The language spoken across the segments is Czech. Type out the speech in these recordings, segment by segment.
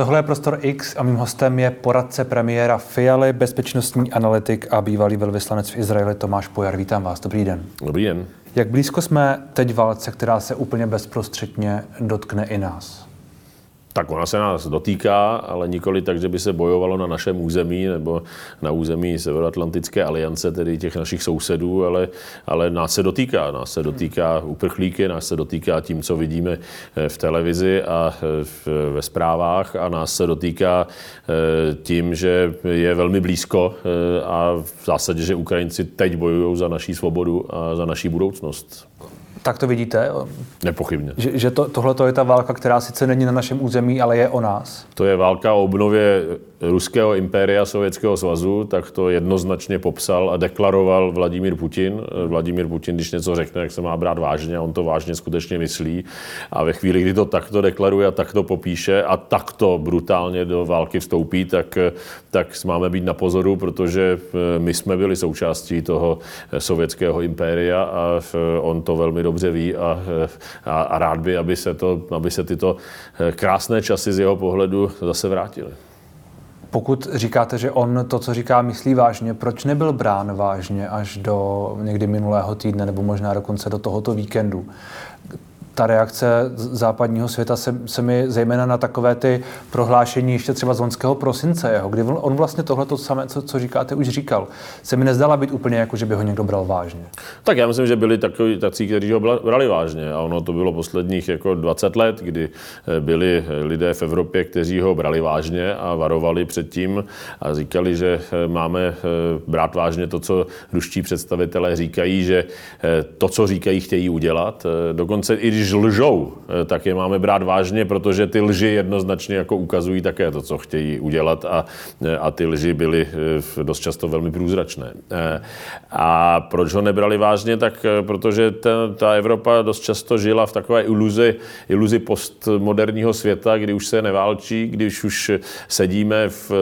Tohle je Prostor X a mým hostem je poradce premiéra Fialy, bezpečnostní analytik a bývalý velvyslanec v Izraeli Tomáš Pojar. Vítám vás, dobrý den. Dobrý den. Jak blízko jsme teď válce, která se úplně bezprostředně dotkne i nás? Tak ona se nás dotýká, ale nikoli tak, že by se bojovalo na našem území nebo na území Severoatlantické aliance, tedy těch našich sousedů, ale, ale nás se dotýká. Nás se dotýká uprchlíky, nás se dotýká tím, co vidíme eh, v televizi a eh, ve zprávách a nás se dotýká eh, tím, že je velmi blízko a v zásadě, že Ukrajinci teď bojují za naší svobodu a za naší budoucnost. Tak to vidíte? Nepochybně. Že, že to, tohle je ta válka, která sice není na našem území, ale je o nás? To je válka o obnově ruského impéria Sovětského svazu, tak to jednoznačně popsal a deklaroval Vladimír Putin. Vladimír Putin, když něco řekne, jak se má brát vážně, a on to vážně skutečně myslí. A ve chvíli, kdy to takto deklaruje a takto popíše a takto brutálně do války vstoupí, tak, tak máme být na pozoru, protože eh, my jsme byli součástí toho sovětského impéria a eh, on to velmi dobře ví a, eh, a, a rád by, aby se, to, aby se tyto krásné časy z jeho pohledu zase vrátily. Pokud říkáte, že on to, co říká, myslí vážně, proč nebyl brán vážně až do někdy minulého týdne nebo možná dokonce do tohoto víkendu? Ta reakce západního světa se, se mi zejména na takové ty prohlášení ještě třeba z loňského prosince jeho, kdy on vlastně tohle to samé, co, co říkáte, už říkal, se mi nezdala být úplně jako, že by ho někdo bral vážně. Tak já myslím, že byli takový, tací, kteří ho brali vážně a ono to bylo posledních jako 20 let, kdy eh, byli lidé v Evropě, kteří ho brali vážně a varovali před tím a říkali, že eh, máme eh, brát vážně to, co ruští představitelé říkají, že to, co říkají, chtějí udělat. Dokonce i když lžou, eh, tak je máme brát vážně, protože ty lži jednoznačně jako ukazují také to, co chtějí udělat a, eh, a ty lži byly eh, dost často velmi průzračné. A proč ho nebrali vážně? Tak protože ta, ta Evropa dost často žila v takové iluzi, iluzi postmoderního světa, kdy už se neválčí, když už sedíme v,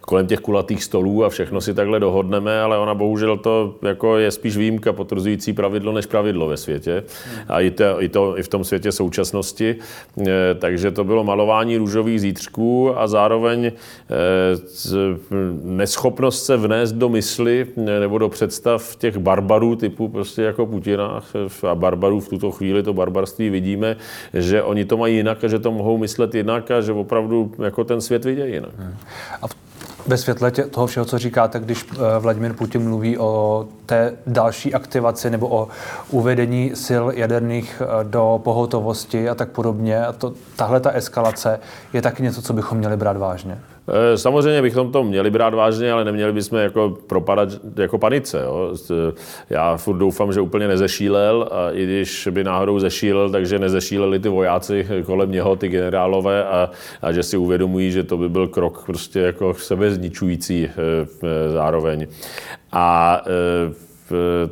kolem těch kulatých stolů a všechno si takhle dohodneme, ale ona bohužel to jako je spíš výjimka potvrzující pravidlo než pravidlo ve světě. A i, to, i, to, i v tom světě současnosti. E, takže to bylo malování růžových zítřků a zároveň e, neschopnost se vnést do mysli e, nebo do představ těch barbarů typu prostě jako Putina a barbarů v tuto chvíli to barbarství vidíme, že oni to mají jinak a že to mohou myslet jinak a že opravdu jako ten svět vidějí jinak. A ve světle tě, toho všeho, co říkáte, když uh, Vladimir Putin mluví o té další aktivaci nebo o uvedení sil jaderných uh, do pohotovosti a tak podobně, a to, tahle ta eskalace je taky něco, co bychom měli brát vážně. Eh, samozřejmě bychom to měli brát vážně, ale neměli bychom jako propadat jako panice. Jo. Já furt doufám, že úplně nezešílel a i když by náhodou zešílel, takže nezešíleli ty vojáci kolem něho, ty generálové a, a že si uvědomují, že to by byl krok prostě jako sebezničující eh, eh, zároveň. A Eh,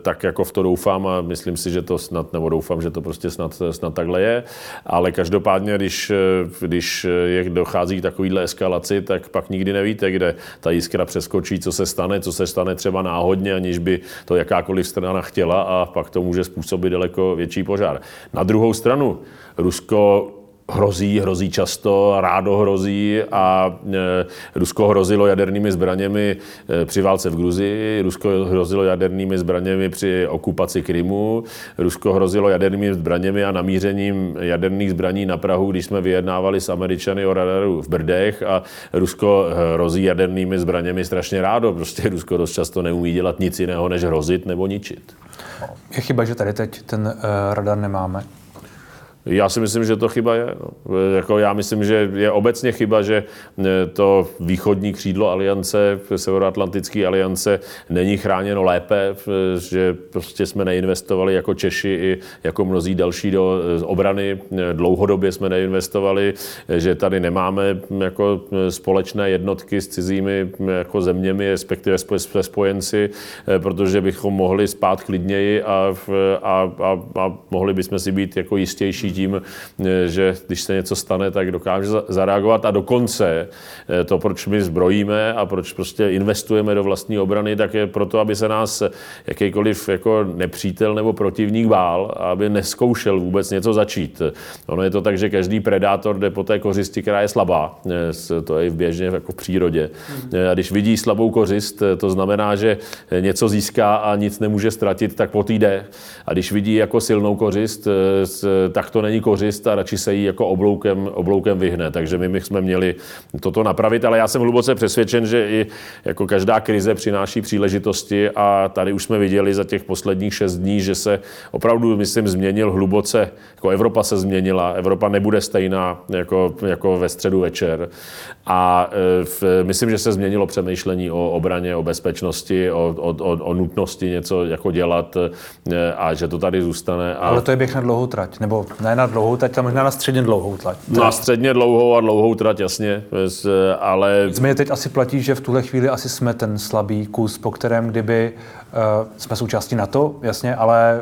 tak jako v to doufám a myslím si, že to snad, nebo doufám, že to prostě snad, snad takhle je, ale každopádně, když, eh, když je dochází k takovýhle eskalaci, tak pak nikdy nevíte, kde ta jiskra přeskočí, co se stane, co se stane třeba náhodně, aniž by to jakákoliv strana chtěla a pak to může způsobit daleko větší požár. Na druhou stranu, Rusko hrozí, hrozí často, rádo hrozí a e, Rusko hrozilo jadernými zbraněmi e, při válce v Gruzii, Rusko hrozilo jadernými zbraněmi při okupaci Krymu, Rusko hrozilo jadernými zbraněmi a namířením jaderných zbraní na Prahu, když jsme vyjednávali s Američany o radaru v Brdech a Rusko hrozí jadernými zbraněmi strašně rádo. Prostě Rusko dost často neumí dělat nic jiného, než hrozit nebo ničit. Je chyba, že tady teď ten uh, radar nemáme? Já si myslím, že to chyba je. No. Jako já myslím, že je obecně chyba, že e, to východní křídlo aliance, Severoatlantické aliance, není chráněno lépe, že prostě jsme neinvestovali jako Češi i jako mnozí další do e, obrany. E, dlouhodobě jsme neinvestovali, že tady nemáme jako společné jednotky s cizími jako zeměmi, respektive se spojenci, protože bychom mohli spát klidněji a, a, a, a mohli bychom si být jako jistější výjimečný tím, že když se něco stane, tak dokáže zareagovat a dokonce to, proč my zbrojíme a proč prostě investujeme do vlastní obrany, tak je proto, aby se nás jakýkoliv jako nepřítel nebo protivník bál a aby neskoušel vůbec něco začít. Ono je to tak, že každý predátor jde po té kořisti, která je slabá. To je i v běžně jako v přírodě. A když vidí slabou kořist, to znamená, že něco získá a nic nemůže ztratit, tak po jde. A když vidí jako silnou kořist, tak to není kořist a radši se jí jako obloukem, obloukem vyhne. Takže my jsme měli toto napravit, ale já jsem hluboce přesvědčen, že i jako každá krize přináší příležitosti a tady už jsme viděli za těch posledních šest dní, že se opravdu, myslím, změnil hluboce, jako Evropa se změnila, Evropa nebude stejná jako, jako ve středu večer. A e, v, myslím, že se změnilo přemýšlení o obraně, o bezpečnosti, o, o, o, o nutnosti něco jako dělat e, a že to tady zůstane. A... Ale to je běh na dlouhou trať, nebo ne na dlouhou trať, ale možná na středně dlouhou trať. Na středně dlouhou a dlouhou trať, jasně, ale... Nicméně teď asi platí, že v tuhle chvíli asi jsme ten slabý kus, po kterém kdyby uh, jsme součástí NATO, jasně, ale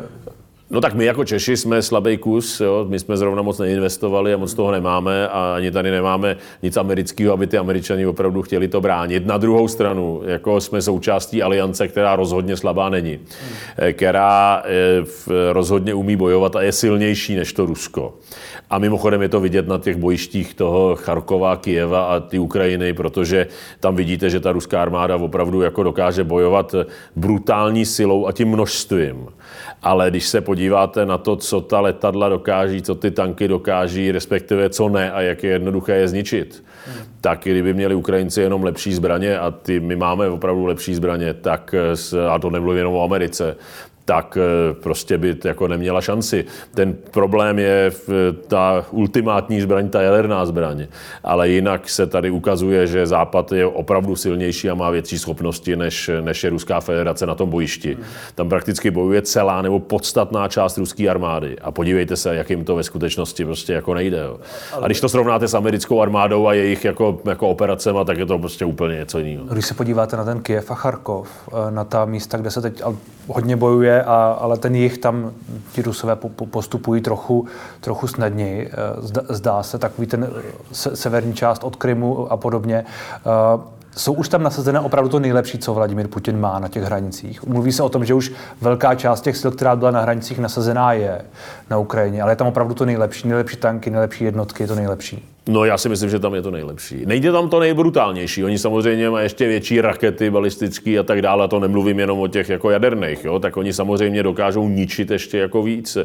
No tak my jako Češi jsme slabý kus, jo? my jsme zrovna moc neinvestovali a moc toho nemáme a ani tady nemáme nic amerického, aby ty američani opravdu chtěli to bránit. Na druhou stranu, jako jsme součástí aliance, která rozhodně slabá není, která eh, rozhodně umí bojovat a je silnější než to Rusko. A mimochodem je to vidět na těch bojištích toho Charkova, Kijeva a ty Ukrajiny, protože tam vidíte, že ta ruská armáda opravdu jako dokáže bojovat brutální silou a tím množstvím ale když se podíváte na to, co ta letadla dokáží, co ty tanky dokáží, respektive co ne a jak je jednoduché je zničit, hmm. tak kdyby měli Ukrajinci jenom lepší zbraně a ty my máme opravdu lepší zbraně, tak, a to nemluvím jenom o Americe, tak eh, prostě by jako neměla šanci. Ten problém je ta ultimátní zbraň, ta jaderná zbraň. Ale jinak se tady ukazuje, že Západ je opravdu silnější a má větší schopnosti, než, než je Ruská federace na tom bojišti. Tam prakticky bojuje celá nebo podstatná část ruské armády. A podívejte se, jak jim to ve skutečnosti prostě jako nejde. Jo. A když to srovnáte s americkou armádou a jejich jako, jako operacema, tak je to prostě úplně něco jiného. Když se podíváte na ten Kiev a Charkov, eh, na ta místa, kde se teď hodně bojuje, a, ale ten jich tam ti Rusové po, po, postupují trochu, trochu snadněji. Eh, zdá, zdá se takový ten se, severní část od Krymu a podobně. Uh, jsou už tam nasazené opravdu to nejlepší, co Vladimir Putin má na těch hranicích. Mluví se o tom, že už velká část těch sil, která byla na hranicích nasazená, je na Ukrajině, ale je tam opravdu to nejlepší, nejlepší tanky, nejlepší jednotky, je to nejlepší. No já si myslím, že tam je to nejlepší. Nejde tam to nejbrutálnější. Oni samozřejmě mají ještě větší rakety balistické a tak dále. A to nemluvím jenom o těch jako jaderných. Jo? Tak oni samozřejmě dokážou ničit ještě jako víc.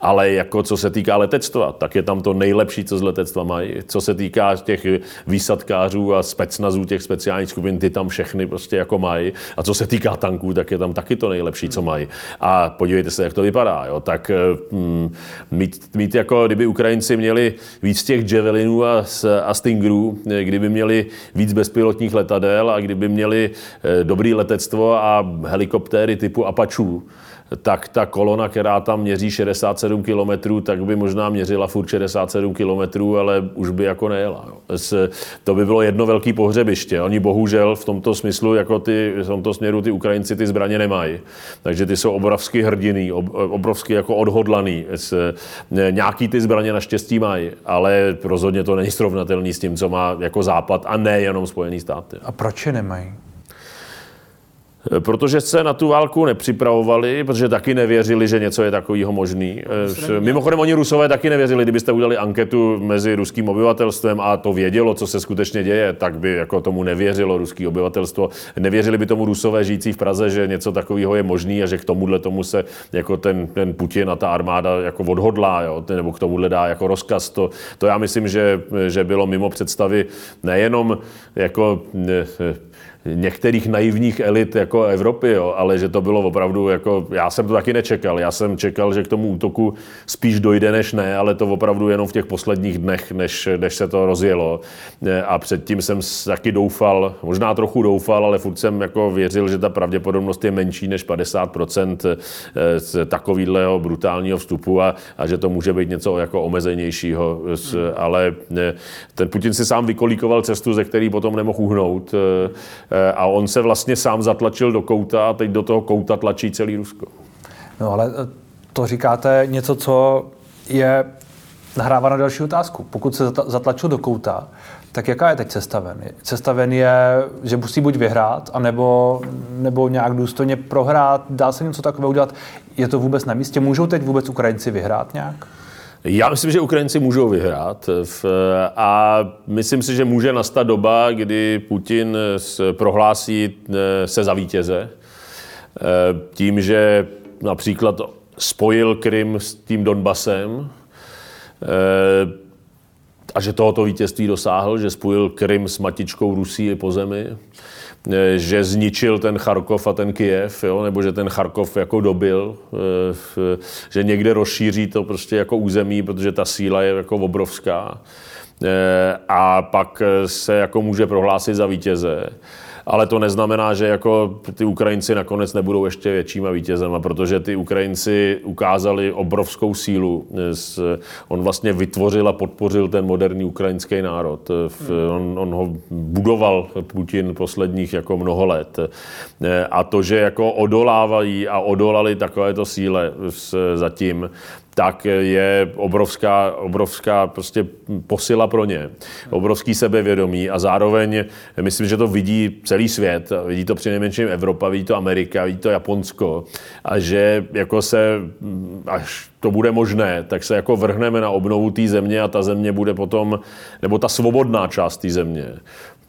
Ale jako co se týká letectva, tak je tam to nejlepší, co z letectva mají. Co se týká těch výsadkářů a specnazů těch speciálních skupin, ty tam všechny prostě jako mají. A co se týká tanků, tak je tam taky to nejlepší, co mají. A podívejte se, jak to vypadá. Jo? Tak hm, mít, mít jako, kdyby Ukrajinci měli víc těch javelinů a, a Stingerů, kdyby měli víc bezpilotních letadel a kdyby měli eh, dobrý letectvo a helikoptéry typu Apache, tak ta kolona, která tam měří 67 km, tak by možná měřila furt 67 km, ale už by jako nejela. To by bylo jedno velký pohřebiště. Oni bohužel v tomto smyslu, jako ty, v tomto směru ty Ukrajinci ty zbraně nemají. Takže ty jsou obrovsky hrdiný, obrovsky jako odhodlaný. Nějaký ty zbraně naštěstí mají, ale rozhodně to není srovnatelný s tím, co má jako Západ a ne jenom Spojený státy. A proč je nemají? Protože se na tu válku nepřipravovali, protože taky nevěřili, že něco je takového možný. Mimochodem, oni Rusové taky nevěřili, kdybyste udělali anketu mezi ruským obyvatelstvem a to vědělo, co se skutečně děje, tak by jako tomu nevěřilo ruské obyvatelstvo. Nevěřili by tomu Rusové žijící v Praze, že něco takového je možný a že k tomuhle tomu se jako ten, ten Putin a ta armáda jako odhodlá, jo, nebo k tomuhle dá jako rozkaz. To, to já myslím, že, že bylo mimo představy nejenom jako některých naivních elit jako Evropy, jo, ale že to bylo opravdu jako, já jsem to taky nečekal. Já jsem čekal, že k tomu útoku spíš dojde než ne, ale to opravdu jenom v těch posledních dnech, než, než se to rozjelo. A předtím jsem taky doufal, možná trochu doufal, ale furt jsem jako věřil, že ta pravděpodobnost je menší než 50% eh, z takového brutálního vstupu a, a že to může být něco jako omezenějšího. Ale eh, ten Putin si sám vykolíkoval cestu, ze který potom nemohl uhnout a on se vlastně sám zatlačil do kouta a teď do toho kouta tlačí celý Rusko. No ale eh, to říkáte něco, co je nahrává na další otázku. Pokud se zatlačil do kouta, tak jaká je teď cesta ven? Cesta ven je, že musí buď vyhrát, anebo, nebo nějak důstojně prohrát. Dá se něco takového udělat? Je to vůbec na místě? Můžou teď vůbec Ukrajinci vyhrát nějak? Já myslím, že Ukrajinci můžou vyhrát a myslím si, že může nastat doba, kdy Putin prohlásí eh, se za vítěze. Eh, tím, že například spojil Krym s tím Donbasem eh, a že tohoto vítězství dosáhl, že spojil Krym s matičkou Rusí po zemi, eh, že zničil ten Charkov a ten Kijev, jo, nebo že ten Charkov jako dobil, eh, že někde rozšíří to prostě jako území, protože ta síla je jako obrovská. A pak se jako může prohlásit za vítěze ale to neznamená, že jako ty Ukrajinci nakonec nebudou ještě většíma vítězema, protože ty Ukrajinci ukázali obrovskou sílu. On vlastně vytvořil a podpořil ten moderní ukrajinský národ. On, on ho budoval Putin posledních jako mnoho let. A to, že jako odolávají a odolali takovéto síle zatím, tak je obrovská, obrovská prostě posila pro ně, obrovský sebevědomí a zároveň myslím, že to vidí celý svět, vidí to přinejmenším Evropa, vidí to Amerika, vidí to Japonsko. A že jako se, až to bude možné, tak se jako vrhneme na obnovu té země a ta země bude potom, nebo ta svobodná část té země,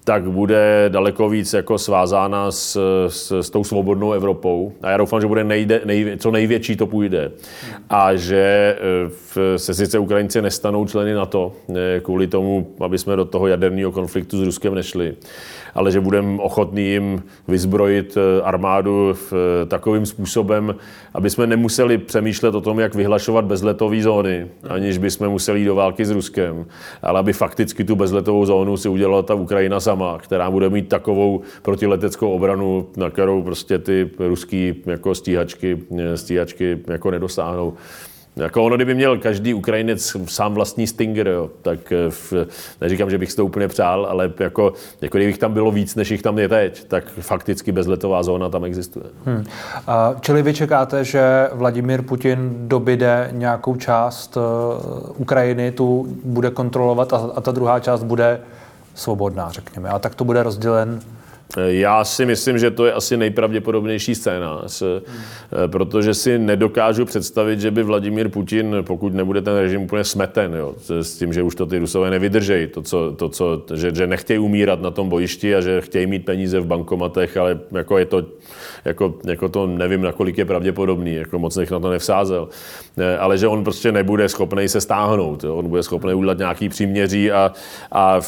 tak bude daleko víc jako svázána s, s, s tou svobodnou Evropou. A já doufám, že bude nejde, nej, co největší to půjde. A že e, v, se sice Ukrajinci nestanou členy NATO e, kvůli tomu, aby jsme do toho jaderného konfliktu s Ruskem nešli, ale že budeme ochotní jim vyzbrojit eh, armádu v eh, takovým způsobem, aby jsme nemuseli přemýšlet o tom, jak vyhlašovat bezletové zóny, aniž bychom museli jít do války s Ruskem, ale aby fakticky tu bezletovou zónu si udělala ta Ukrajina sama, která bude mít takovou protileteckou obranu, na kterou prostě ty ruský jako stíhačky, eh, stíhačky jako nedosáhnou. Jako ono, kdyby měl každý Ukrajinec sám vlastní Stinger, jo, tak eh, v, neříkám, že bych si to úplně přál, ale jako, jako kdybych tam bylo víc, než jich tam je teď, tak fakticky bezletová zóna tam existuje. Hmm. Čili vy čekáte, že Vladimír Putin dobyde nějakou část uh, Ukrajiny, tu bude kontrolovat a, a ta druhá část bude svobodná, řekněme. A tak to bude rozdělen já si myslím, že to je asi nejpravděpodobnější scénář, hmm. protože si nedokážu představit, že by Vladimír Putin, pokud nebude ten režim úplně smeten, jo, s tím, že už to ty Rusové nevydržejí, to, co, to, co, že, že nechtějí umírat na tom bojišti a že chtějí mít peníze v bankomatech, ale jako je to, jako, jako to nevím, nakolik je pravděpodobný, jako moc nech na to nevsázel, eh, ale že on prostě nebude schopný se stáhnout, jo, on bude schopný udělat nějaký příměří a, a,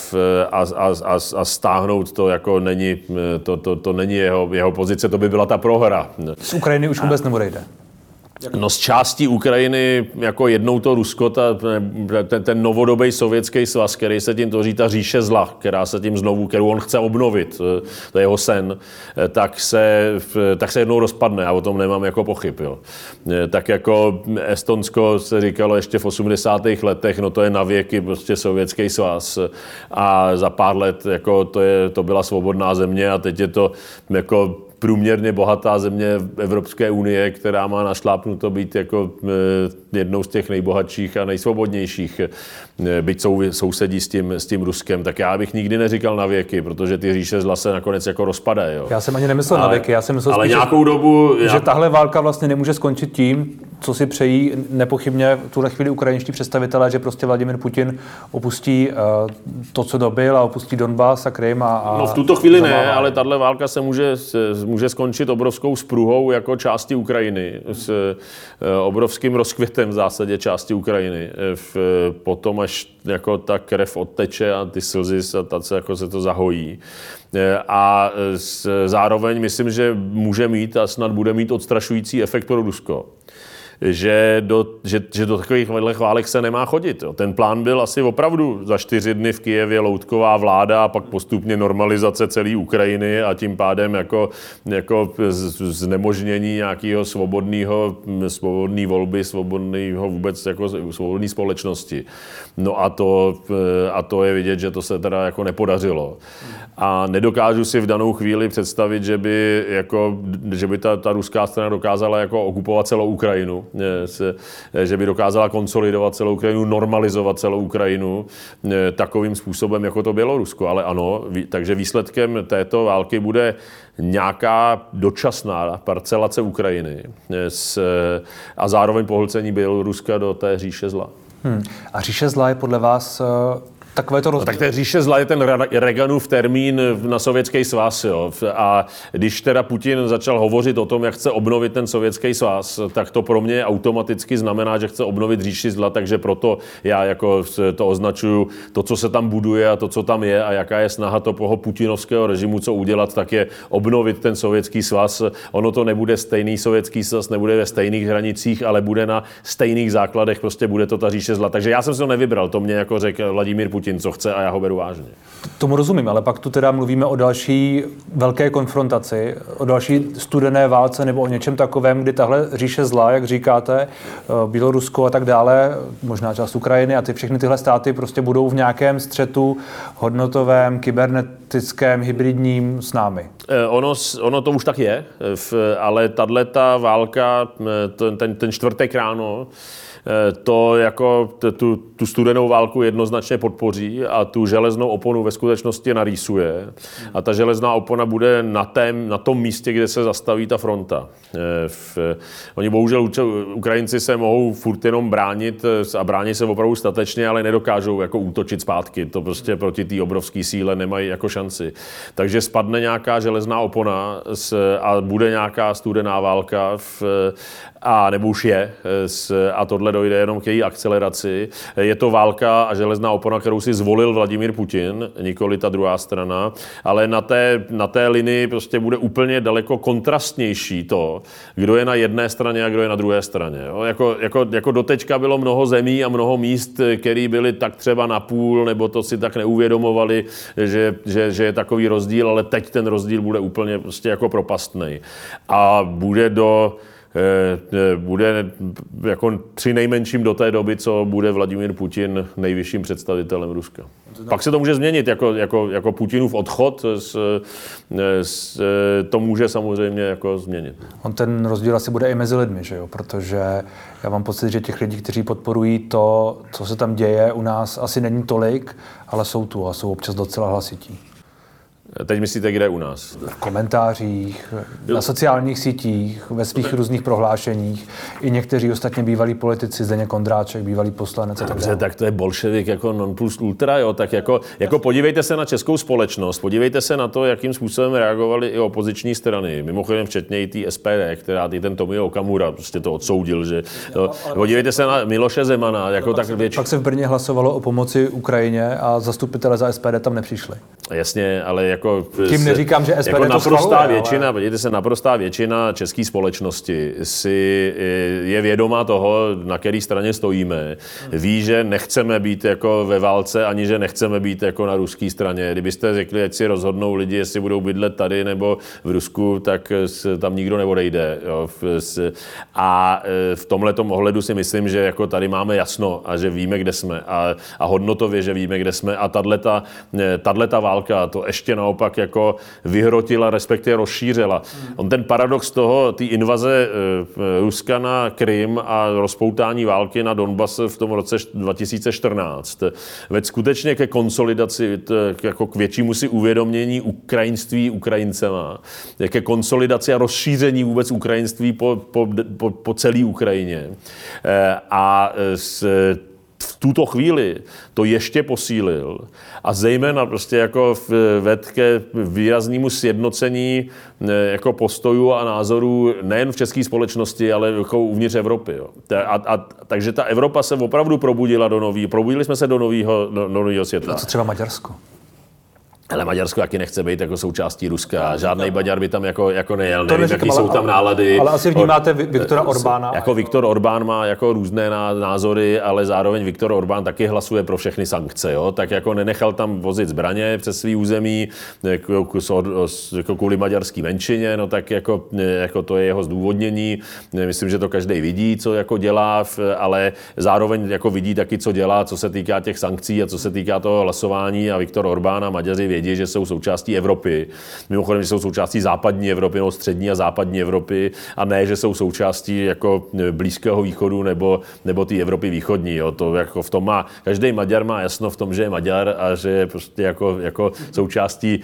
a, a, a, a stáhnout to jako není to, to, to není jeho, jeho pozice, to by byla ta prohra. Z Ukrajiny už vůbec neodejde. No z částí Ukrajiny, jako jednou to Rusko, ta, ten, ten novodobý sovětský svaz, který se tím tvoří, ta říše zla, která se tím znovu, kterou on chce obnovit, eh, to je jeho sen, eh, tak se, tak se jednou rozpadne, já o tom nemám jako pochyb. Jo. Eh, tak jako Estonsko se říkalo ještě v 80. letech, no to je na věky prostě sovětský svaz a za pár let jako to, je, to byla svobodná země a teď je to jako průměrně bohatá země Evropské unie, která má našlápnuto být jako eh, jednou z těch nejbohatších a nejsvobodnějších, eh, byť sou, sousedí s tím, s tím Ruskem, tak já bych nikdy neříkal na věky, protože ty říše zla se nakonec jako rozpadají. Jo. Já jsem ani nemyslel ale, na věky, já jsem myslel ale spíš, nějakou dobu, že, já... že tahle válka vlastně nemůže skončit tím, co si přejí nepochybně v tuhle chvíli ukrajinští představitelé, že prostě Vladimir Putin opustí uh, to, co dobil a opustí Donbass a Krym a, a No v tuto chvíli ne, ale tahle válka se může, může skončit obrovskou spruhou jako části Ukrajiny, s uh, obrovským rozkvětem v zásadě části Ukrajiny. V, uh, potom, až jako ta krev odteče a ty slzy a ta, jako se to zahojí. A zároveň myslím, že může mít a snad bude mít odstrašující efekt pro Rusko že do, že, že do takových válek se nemá chodit. Jo. Ten plán byl asi opravdu za čtyři dny v Kijevě loutková vláda a pak postupně normalizace celé Ukrajiny a tím pádem jako, jako znemožnění nějakého svobodného, svobodné volby, svobodného vůbec jako svobodné společnosti. No a to, a to je vidět, že to se teda jako nepodařilo. A nedokážu si v danou chvíli představit, že by, jako, že by ta, ta ruská strana dokázala jako okupovat celou Ukrajinu že by dokázala konsolidovat celou Ukrajinu, normalizovat celou Ukrajinu takovým způsobem, jako to Bělorusko. Ale ano, takže výsledkem této války bude nějaká dočasná parcelace Ukrajiny a zároveň pohlcení Běloruska do té říše zla. Hmm. A říše zla je podle vás takové to roz... no, Tak to říše zla je ten Reaganův termín na sovětský svaz. Jo. A když teda Putin začal hovořit o tom, jak chce obnovit ten sovětský svaz, tak to pro mě automaticky znamená, že chce obnovit říši zla, takže proto já jako to označuju, to, co se tam buduje a to, co tam je a jaká je snaha toho putinovského režimu, co udělat, tak je obnovit ten sovětský svaz. Ono to nebude stejný sovětský svaz, nebude ve stejných hranicích, ale bude na stejných základech, prostě bude to ta říše zla. Takže já jsem se to nevybral, to mě jako řekl Vladimír Putin Putin, co chce a já ho beru vážně. Tomu rozumím, ale pak tu teda mluvíme o další velké konfrontaci, o další studené válce nebo o něčem takovém, kdy tahle říše zla, jak říkáte, eh, Bělorusko a tak dále, možná část Ukrajiny a ty všechny tyhle státy prostě budou v nějakém střetu hodnotovém, kybernetickém, hybridním s námi. Eh, ono, ono to už tak je, ale tahle ta válka, eh, ten, ten čtvrtek ráno, Eh, to jako tu, tu studenou válku jednoznačně podpoří a tu železnou oponu ve skutečnosti narýsuje. A ta železná opona bude na, tém, na tom místě, kde se zastaví ta fronta. Eh, v, oni bohužel, Ukrajinci se mohou furt jenom bránit eh, a bránit se opravdu statečně, ale nedokážou jako útočit zpátky. To prostě proti té obrovské síle nemají jako šanci. Takže spadne nějaká železná opona a bude nějaká studená válka v, a nebo už je, a tohle dojde jenom k její akceleraci. Je to válka a železná opona, kterou si zvolil Vladimír Putin, nikoli ta druhá strana, ale na té, na té linii prostě bude úplně daleko kontrastnější to, kdo je na jedné straně a kdo je na druhé straně. Jo? Jako, jako, jako dotečka bylo mnoho zemí a mnoho míst, které byly tak třeba na půl, nebo to si tak neuvědomovali, že, že, že je takový rozdíl, ale teď ten rozdíl bude úplně prostě jako propastný. A bude do bude jako při nejmenším do té doby, co bude Vladimír Putin nejvyšším představitelem Ruska. Pak se to může změnit, jako, jako, jako Putinův odchod, s, s, to může samozřejmě jako změnit. On ten rozdíl asi bude i mezi lidmi, že jo? protože já mám pocit, že těch lidí, kteří podporují to, co se tam děje, u nás asi není tolik, ale jsou tu a jsou občas docela hlasití. Teď myslíte, kde u nás? V komentářích, na sociálních sítích, ve svých různých prohlášeních. I někteří ostatně bývalí politici, Zdeně Kondráček, bývalý poslanec. Dobře, tak to je bolševik jako non plus ultra, jo. Tak jako, jako podívejte se na českou společnost, podívejte se na to, jakým způsobem reagovaly i opoziční strany. Mimochodem včetně i té SPD, která i ten Tomio Okamura prostě to odsoudil, že to, podívejte se na Miloše Zemana, jako tak většinou. Pak se v Brně hlasovalo o pomoci Ukrajině a zastupitelé za SPD tam nepřišli. Jasně, ale jak jako... Tím neříkám, že SPD jako to naprostá schvaluje, většina, ale... podívejte se, naprostá většina české společnosti si je vědoma toho, na které straně stojíme. Ví, že nechceme být jako ve válce, ani že nechceme být jako na ruské straně. Kdybyste řekli, ať si rozhodnou lidi, jestli budou bydlet tady nebo v Rusku, tak tam nikdo neodejde. Jo. A e, v tomhle ohledu si myslím, že jako tady máme jasno a že víme, kde jsme. A, a hodnotově, že víme, kde jsme. A tato e, válka válka to ještě naopak jako vyhrotila, respektive rozšířila. On ten paradox toho, té invaze e, Ruska na Krym a rozpoutání války na Donbas v tom roce 2014 veď skutečně ke konsolidaci, jako k většímu si uvědomění ukrajinství Ukrajincema, ke konsolidaci a rozšíření vůbec ukrajinství po, po, po, po celé Ukrajině. E, a s v tuto chvíli to ještě posílil a zejména prostě jako ved ke výraznému sjednocení e, jako postojů a názorů nejen v české společnosti, ale jako uvnitř Evropy. Jo. A, a, takže ta Evropa se opravdu probudila do nový, probudili jsme se do nového do, do nového světa. A co třeba Maďarsko? Ale Maďarsko taky nechce být jako součástí Ruska. Žádný Maďar by tam jako, jako nejel. To Nevím, jaký jsou tam nálady. Ale asi vnímáte Viktora Orbána. Jako Viktor Orbán má jako různé názory, ale zároveň Viktor Orbán taky hlasuje pro všechny sankce. Jo? Tak jako nenechal tam vozit zbraně přes svý území jako, jako kvůli maďarský menšině, no tak jako, jako to je jeho zdůvodnění. Myslím, že to každý vidí, co jako dělá, ale zároveň jako vidí taky, co dělá, co se týká těch sankcí a co se týká toho hlasování a Viktor Orbán a Maďaři vědí, že jsou součástí Evropy. Mimochodem, že jsou součástí západní Evropy, nebo střední a západní Evropy, a ne, že jsou součástí jako Blízkého východu nebo, nebo té Evropy východní. Jo. To jako v tom má, každý Maďar má jasno v tom, že je Maďar a že je prostě jako, jako součástí,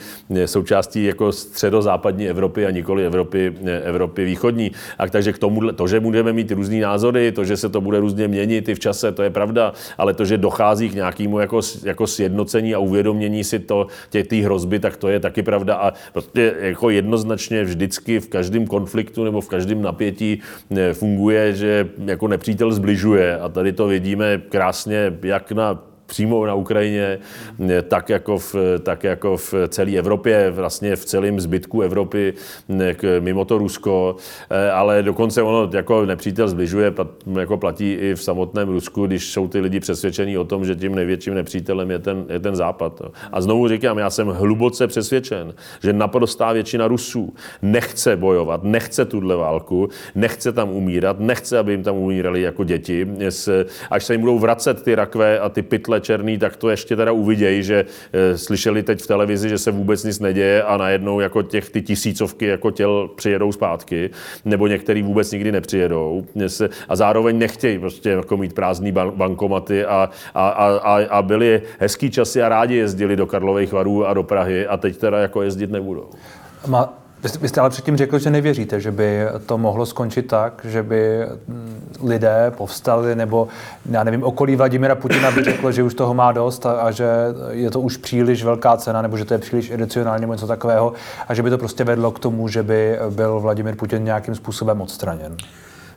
součástí jako středozápadní Evropy a nikoli Evropy, Evropy východní. A takže k tomu, to, že budeme mít různý názory, to, že se to bude různě měnit i v čase, to je pravda, ale to, že dochází k nějakému jako, jako sjednocení a uvědomění si to, tě, té hrozby, tak to je taky pravda. A prostě jako jednoznačně vždycky v každém konfliktu nebo v každém napětí eh, funguje, že jako nepřítel zbližuje. A tady to vidíme krásně jak na přímo na Ukrajině, tak jako v, tak jako v celé Evropě, vlastně v celém zbytku Evropy, mimo to Rusko, eh, ale dokonce ono jako nepřítel zbližuje, jako platí i v samotném Rusku, když jsou ty lidi přesvědčení o tom, že tím největším nepřítelem je ten, je ten Západ. A znovu říkám, já jsem hluboce přesvědčen, že naprostá většina Rusů nechce bojovat, nechce tuhle válku, nechce tam umírat, nechce, aby jim tam umírali jako děti. Až se jim budou vracet ty rakve a ty pytle černý, tak to ještě teda uvidějí, že e, slyšeli teď v televizi, že se vůbec nic neděje a najednou jako těch ty tisícovky jako těl přijedou zpátky, nebo některý vůbec nikdy nepřijedou a zároveň nechtějí prostě jako mít prázdný bankomaty a, a, a, a byli hezký časy a rádi jezdili do Karlových varů a do Prahy a teď teda jako jezdit nebudou. Vy jste ale předtím řekl, že nevěříte, že by to mohlo skončit tak, že by mm, lidé povstali, nebo já nevím, okolí Vladimira Putina by řeklo, že už toho má dost a, a že je to už příliš velká cena, nebo že to je příliš edicionální nebo něco takového a že by to prostě vedlo k tomu, že by byl Vladimir Putin nějakým způsobem odstraněn.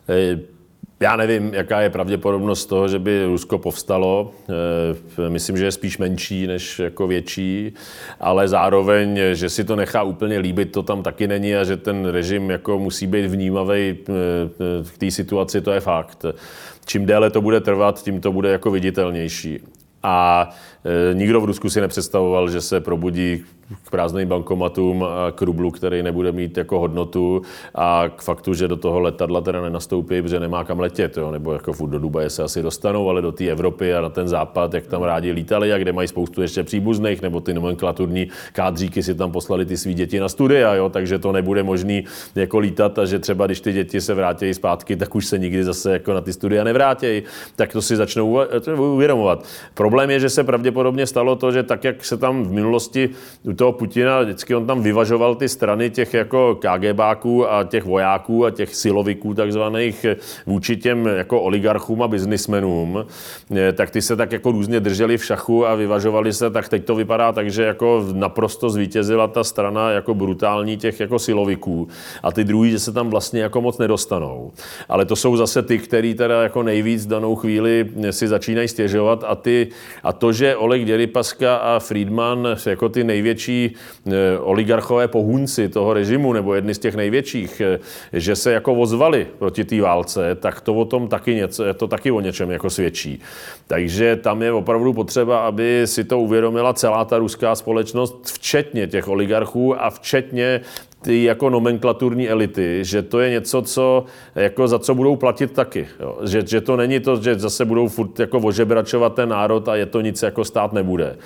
Hey já nevím, jaká je pravděpodobnost toho, že by Rusko povstalo. Eh, myslím, že je spíš menší než jako větší, ale zároveň, že si to nechá úplně líbit, to tam taky není a že ten režim jako musí být vnímavý eh, k té situaci, to je fakt. Čím déle to bude trvat, tím to bude jako viditelnější. A nikdo v Rusku si nepředstavoval, že se probudí k prázdným bankomatům a k rublu, který nebude mít jako hodnotu a k faktu, že do toho letadla teda nenastoupí, protože nemá kam letět, jo? nebo jako furt do Dubaje se asi dostanou, ale do té Evropy a na ten západ, jak tam rádi lítali a kde mají spoustu ještě příbuzných, nebo ty nomenklaturní kádříky si tam poslali ty svý děti na studia, jo? takže to nebude možný jako lítat a že třeba když ty děti se vrátí zpátky, tak už se nikdy zase jako na ty studia nevrátí, tak to si začnou uvědomovat. Problém je, že se pravděpodobně stalo to, že tak, jak se tam v minulosti toho Putina, vždycky on tam vyvažoval ty strany těch jako KGBáků a těch vojáků a těch siloviků takzvaných vůči těm jako oligarchům a biznismenům, eh, tak ty se tak jako různě drželi v šachu a vyvažovali se, tak teď to vypadá tak, že jako naprosto zvítězila ta strana jako brutální těch jako siloviků a ty druhý, že se tam vlastně jako moc nedostanou. Ale to jsou zase ty, který teda jako nejvíc danou chvíli si začínají stěžovat a, ty, a to, že Oleg Děrypaska a Friedman jako ty největší eh, oligarchové pohůnci toho režimu, nebo jedny z těch největších, eh, že se jako ozvali proti té válce, tak to o tom taky něco, to taky o něčem jako svědčí. Takže tam je opravdu potřeba, aby si to uvědomila celá ta ruská společnost, včetně těch oligarchů a včetně ty jako nomenklaturní elity, že to je něco, co, jako za co budou platit taky. Jo. Že, že, to není to, že zase budou furt jako ožebračovat ten národ a je to nic jako stát nebude.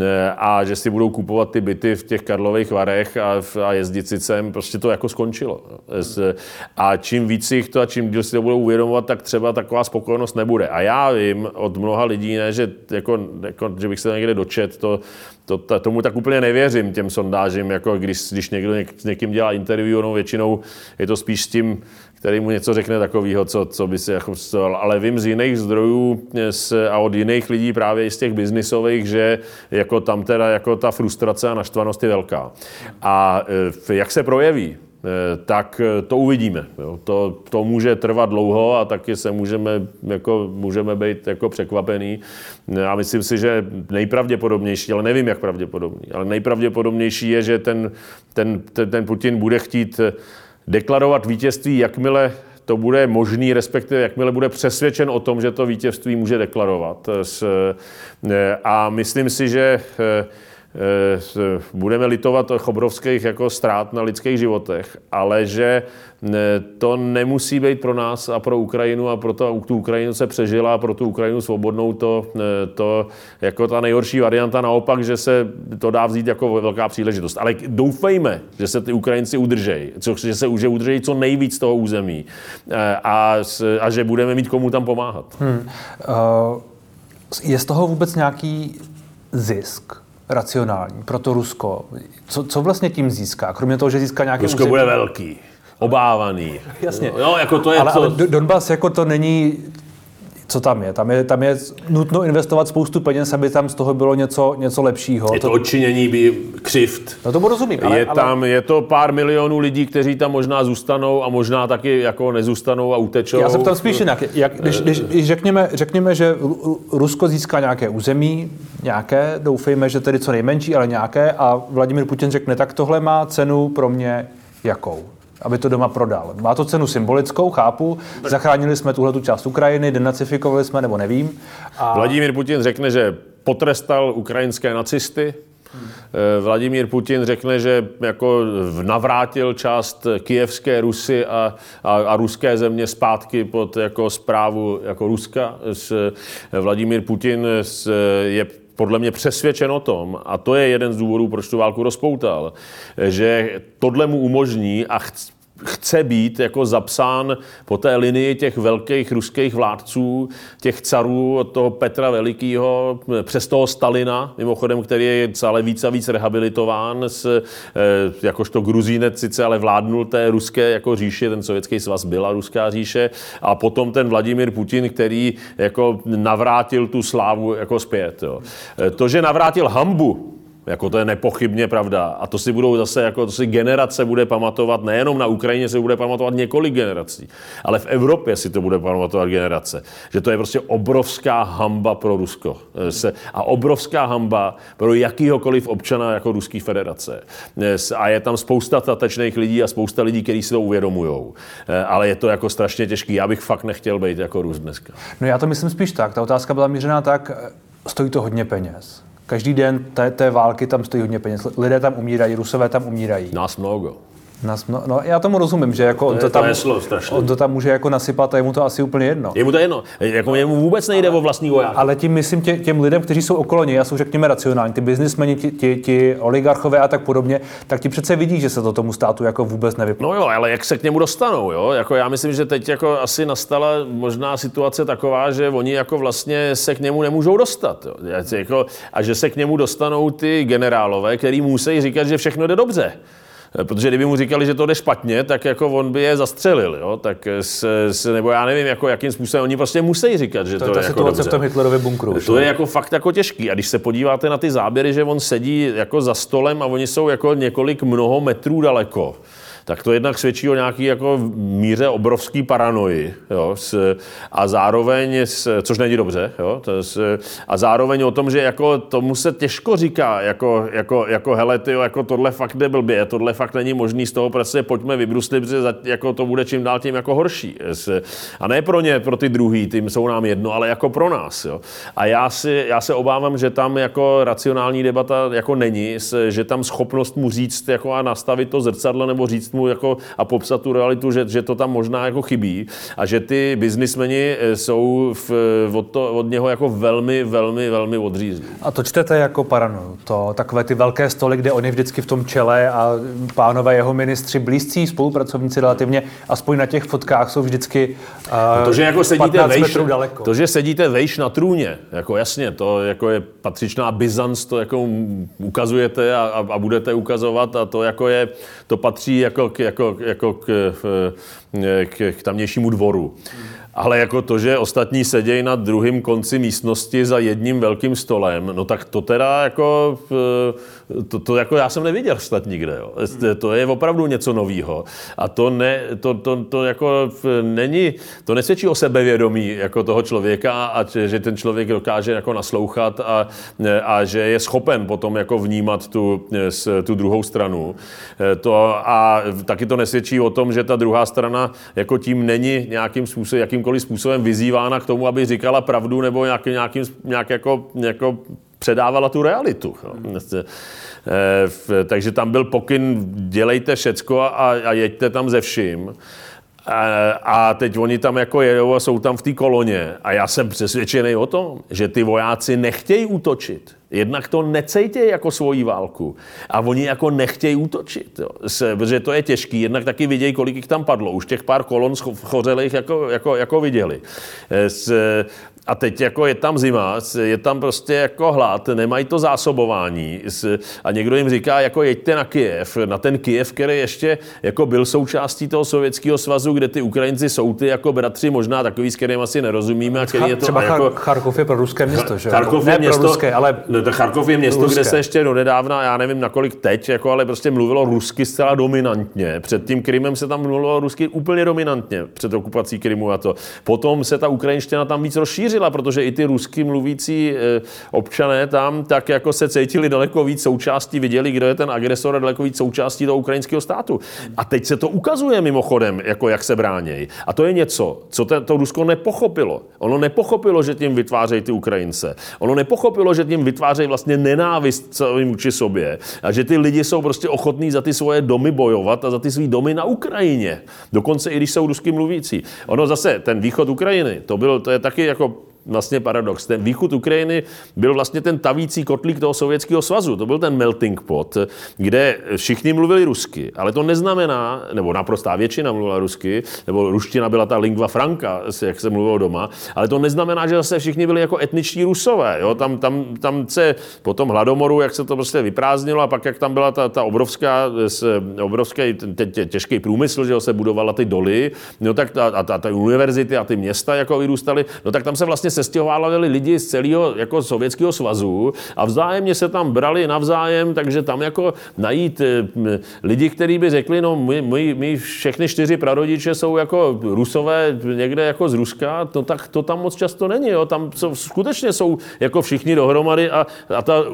E, a že si budou kupovat ty byty v těch Karlových varech a, a jezdit si sem, prostě to jako skončilo. A čím víc jich to a čím díl si to budou uvědomovat, tak třeba taková spokojenost nebude. A já vím od mnoha lidí, ne, že, jako, jako, že bych se někde dočet, to, to, to, tomu tak úplně nevěřím, těm sondážím, jako když, když někdo něk, s někým dělá interview, no většinou je to spíš s tím, který mu něco řekne takového, co, co by si jako představoval. Ale vím z jiných zdrojů z, a od jiných lidí, právě i z těch biznisových, že jako tam teda jako ta frustrace a naštvanost je velká. A e, jak se projeví? Eh, tak eh, to uvidíme. Jo. To, to může trvat dlouho a taky se můžeme, jako, můžeme být jako překvapený. Já myslím si, že nejpravděpodobnější, ale nevím, jak pravděpodobný, ale nejpravděpodobnější je, že ten, ten, ten, ten Putin bude chtít eh, deklarovat vítězství, jakmile to bude možný, respektive jakmile bude přesvědčen o tom, že to vítězství může deklarovat. A myslím si, že Eh, budeme litovat obrovských jako ztrát na lidských životech, ale že eh, to nemusí být pro nás a pro Ukrajinu a pro to, tu Ukrajinu se přežila a pro tu Ukrajinu svobodnou to, eh, to jako ta nejhorší varianta naopak, že se to dá vzít jako velká příležitost. Ale doufejme, že se ty Ukrajinci udržejí, že se že udržejí co nejvíc toho území a, a že budeme mít komu tam pomáhat. Hmm. Uh, je z toho vůbec nějaký zisk? Racionální pro to Rusko. Co, co vlastně tím získá? Kromě toho, že získá nějaké Rusko území? bude velký, obávaný. Jasně. No, jako to je ale, to... ale Donbass jako to není co tam je? Tam je, tam je nutno investovat spoustu peněz, aby tam z toho bylo něco, něco lepšího. Je to, to odčinění by křivt. No tomu rozumím. Ale, je, tam, ale... je to pár milionů lidí, kteří tam možná zůstanou a možná taky jako nezůstanou a utečou. Já se ptám spíš jinak. Jak, když, když, když řekněme, řekněme, že Rusko získá nějaké území, nějaké, doufejme, že tedy co nejmenší, ale nějaké, a Vladimir Putin řekne, tak tohle má cenu pro mě jakou? Aby to doma prodal. Má to cenu symbolickou, chápu. Zachránili jsme tuhle tu část Ukrajiny, denacifikovali jsme, nebo nevím. A... Vladimír Putin řekne, že potrestal ukrajinské nacisty, Hmm. Vladimír Putin řekne, že jako navrátil část kijevské Rusy a, a, a ruské země zpátky pod jako zprávu jako Ruska. Vladimír Putin je podle mě přesvědčen o tom, a to je jeden z důvodů, proč tu válku rozpoutal, že tohle mu umožní a chc, chce být jako zapsán po té linii těch velkých ruských vládců, těch carů od toho Petra Velikého přes toho Stalina, mimochodem, který je stále víc a víc rehabilitován, s, eh, jakožto gruzínec sice, ale vládnul té ruské jako říše, ten sovětský svaz byla ruská říše, a potom ten Vladimír Putin, který jako navrátil tu slávu jako zpět. Jo. Eh, to, že navrátil hambu, jako to je nepochybně pravda. A to si budou zase, jako to si generace bude pamatovat, nejenom na Ukrajině se bude pamatovat několik generací, ale v Evropě si to bude pamatovat generace. Že to je prostě obrovská hamba pro Rusko. Eh, a obrovská hamba pro jakýhokoliv občana jako Ruské federace. Eh, a je tam spousta tatečných lidí a spousta lidí, kteří si to uvědomují. Eh, ale je to jako strašně těžký. Já bych fakt nechtěl být jako Rus dneska. No já to myslím spíš tak. Ta otázka byla mířená tak, stojí to hodně peněz. Každý den té, té války tam stojí hodně peněz. Lidé tam umírají, Rusové tam umírají. Nás mnoho. Nas, no, no, já tomu rozumím, že jako to on, to, tam, to on to tam může jako nasypat a je mu to asi úplně jedno. Je mu to jedno. Jako jemu vůbec nejde ale, o vlastní voják. Ale tím myslím tě, těm lidem, kteří jsou okolo něj, a jsou řekněme racionální, ty biznismeni, ti, ti, ti, oligarchové a tak podobně, tak ti přece vidí, že se to tomu státu jako vůbec nevypadá. No jo, ale jak se k němu dostanou, jo? Jako já myslím, že teď jako asi nastala možná situace taková, že oni jako vlastně se k němu nemůžou dostat. Jo? Jako, a že se k němu dostanou ty generálové, který musí říkat, že všechno jde dobře. Eh, protože kdyby mu říkali, že to jde špatně, tak jako on by je zastřelil, jo? Tak s, s, nebo já nevím, jako jakým způsobem, oni prostě musí říkat, že to, to je, je jako situace dobře. v tom Hitlerově bunkru. To je jako fakt jako těžký. A když se podíváte na ty záběry, že on sedí jako za stolem a oni jsou jako několik mnoho metrů daleko, tak to jednak svědčí o nějaký jako míře obrovský paranoji. Jo, s, a zároveň, s, což není dobře, jo, to s, a zároveň o tom, že jako tomu se těžko říká, jako, jako, jako hele, ty, jako tohle fakt jde blbě, tohle fakt není možný, z toho prostě pojďme vybruslit, protože jako to bude čím dál tím jako horší. S, a ne pro ně, pro ty druhý, tím jsou nám jedno, ale jako pro nás. Jo. A já, si, já se obávám, že tam jako racionální debata jako není, že tam schopnost mu říct jako a nastavit to zrcadlo nebo říct mu jako, a popsat tu realitu, že, že to tam možná jako chybí a že ty biznismeni eh, jsou v, od, to, od něho jako velmi, velmi, velmi odřízlí. A to čtete jako paranoju, to takové ty velké stoly, kde on je vždycky v tom čele a pánové jeho ministři blízcí spolupracovníci relativně, aspoň na těch fotkách jsou vždycky uh, no to, že jako sedíte vejš, daleko. To, že sedíte vejš na trůně, jako jasně, to jako je patřičná Byzanc, to jako ukazujete a, a, a budete ukazovat a to jako je, to patří jako k, jako, jako k, k, k tamnějšímu dvoru. Ale jako to, že ostatní sedějí na druhém konci místnosti za jedním velkým stolem, no tak to teda jako, eh, to, to jako já jsem neviděl snad nikde. Jo. To je opravdu něco nového. A to, ne, to, to, to jako není, to nesvědčí o sebevědomí jako toho člověka a že ten člověk dokáže jako naslouchat a, a že je schopen potom jako vnímat tu, tu druhou stranu. Eh, to, a taky to nesvědčí o tom, že ta druhá strana jako tím není nějakým způsobem, jakým jakýmkoliv způsobem vyzývána k tomu, aby říkala pravdu nebo nějaký, nějakým, nějak jako, jako předávala tu realitu. Hmm. Takže tam byl pokyn, dělejte všecko a, a jeďte tam ze vším. A teď oni tam jako jedou a jsou tam v té koloně. A já jsem přesvědčený o tom, že ty vojáci nechtějí útočit. Jednak to necejtějí jako svoji válku. A oni jako nechtějí útočit. Jo. protože to je těžký. Jednak taky vidějí, kolik jich tam padlo. Už těch pár kolon schořelých jako, jako, jako viděli. S, a teď jako je tam zima, je tam prostě jako hlad, nemají to zásobování a někdo jim říká, jako jeďte na Kiev, na ten Kiev, který ještě jako byl součástí toho sovětského svazu, kde ty Ukrajinci jsou ty jako bratři, možná takový, s kterým asi nerozumíme. A který je to, Třeba jako, Charkov je pro ruské město, že? Charkov je město, pro ruské, ale no, Charkov je město, ruské. kde se ještě do nedávna, já nevím nakolik teď, jako, ale prostě mluvilo rusky zcela dominantně. Před tím Krymem se tam mluvilo rusky úplně dominantně, před okupací Krymu a to. Potom se ta ukrajinština tam víc rozšířila rozšířila, protože i ty rusky mluvící eh, občané tam tak jako se cítili daleko víc součástí, viděli, kdo je ten agresor a daleko víc součástí toho ukrajinského státu. A teď se to ukazuje mimochodem, jako jak se bránějí. A to je něco, co to, to Rusko nepochopilo. Ono nepochopilo, že tím vytvářejí ty Ukrajince. Ono nepochopilo, že tím vytvářejí vlastně nenávist celým vůči sobě. A že ty lidi jsou prostě ochotní za ty svoje domy bojovat a za ty své domy na Ukrajině. Dokonce i když jsou rusky mluvící. Ono zase, ten východ Ukrajiny, to, byl, to je taky jako vlastně paradox. Ten východ Ukrajiny byl vlastně ten tavící kotlík toho Sovětského svazu. To byl ten melting pot, kde všichni mluvili rusky, ale to neznamená, nebo naprostá většina mluvila rusky, nebo ruština byla ta lingva franca, jak se mluvilo doma, ale to neznamená, že zase všichni byli jako etniční rusové. Jo? Tam, tam, tam se po tom hladomoru, jak se to prostě vyprázdnilo a pak jak tam byla ta, ta obrovská, obrovský těžký průmysl, že se budovala ty doly, no tak ta, a ta, ta univerzity a ty města jako vyrůstaly, no tak tam se vlastně sestěhovávali lidi z celého jako sovětského svazu a vzájemně se tam brali navzájem, takže tam jako najít eh, lidi, kteří by řekli, no my, my, my všechny čtyři prarodiče jsou jako rusové někde jako z Ruska, no tak to tam moc často není, jo. tam jsou, skutečně jsou jako všichni dohromady a, a ta,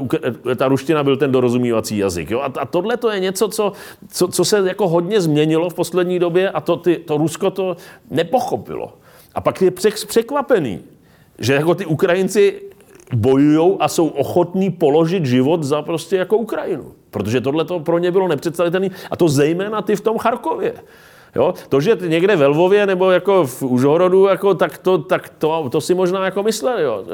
ta ruština byl ten dorozumívací jazyk. Jo. A, a tohle to je něco, co, co, co se jako hodně změnilo v poslední době a to, ty, to Rusko to nepochopilo. A pak je překvapený, že jako ty Ukrajinci bojují a jsou ochotní položit život za prostě jako Ukrajinu. Protože tohle to pro ně bylo nepředstavitelné. A to zejména ty v tom Charkově. Jo? To, že někde ve Lvově nebo jako v Užhorodu, jako, tak, to, tak to, to, si možná jako mysleli. Jo?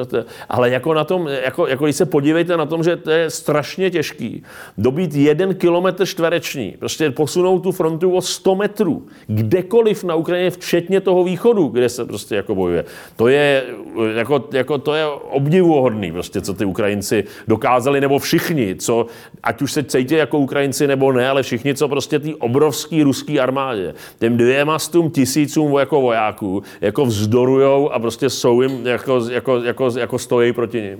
Ale jako na tom, jako, jako když se podívejte na tom, že to je strašně těžký, dobít jeden kilometr čtvereční, prostě posunout tu frontu o 100 metrů, kdekoliv na Ukrajině, včetně toho východu, kde se prostě jako bojuje. To je, jako, jako to je obdivuhodný, prostě, co ty Ukrajinci dokázali, nebo všichni, co, ať už se cítí jako Ukrajinci nebo ne, ale všichni, co prostě té obrovské ruské armádě těm dvěma stům tisícům jako vojáků jako vzdorujou a prostě jsou jim, jako, jako, jako, jako stojí proti ním.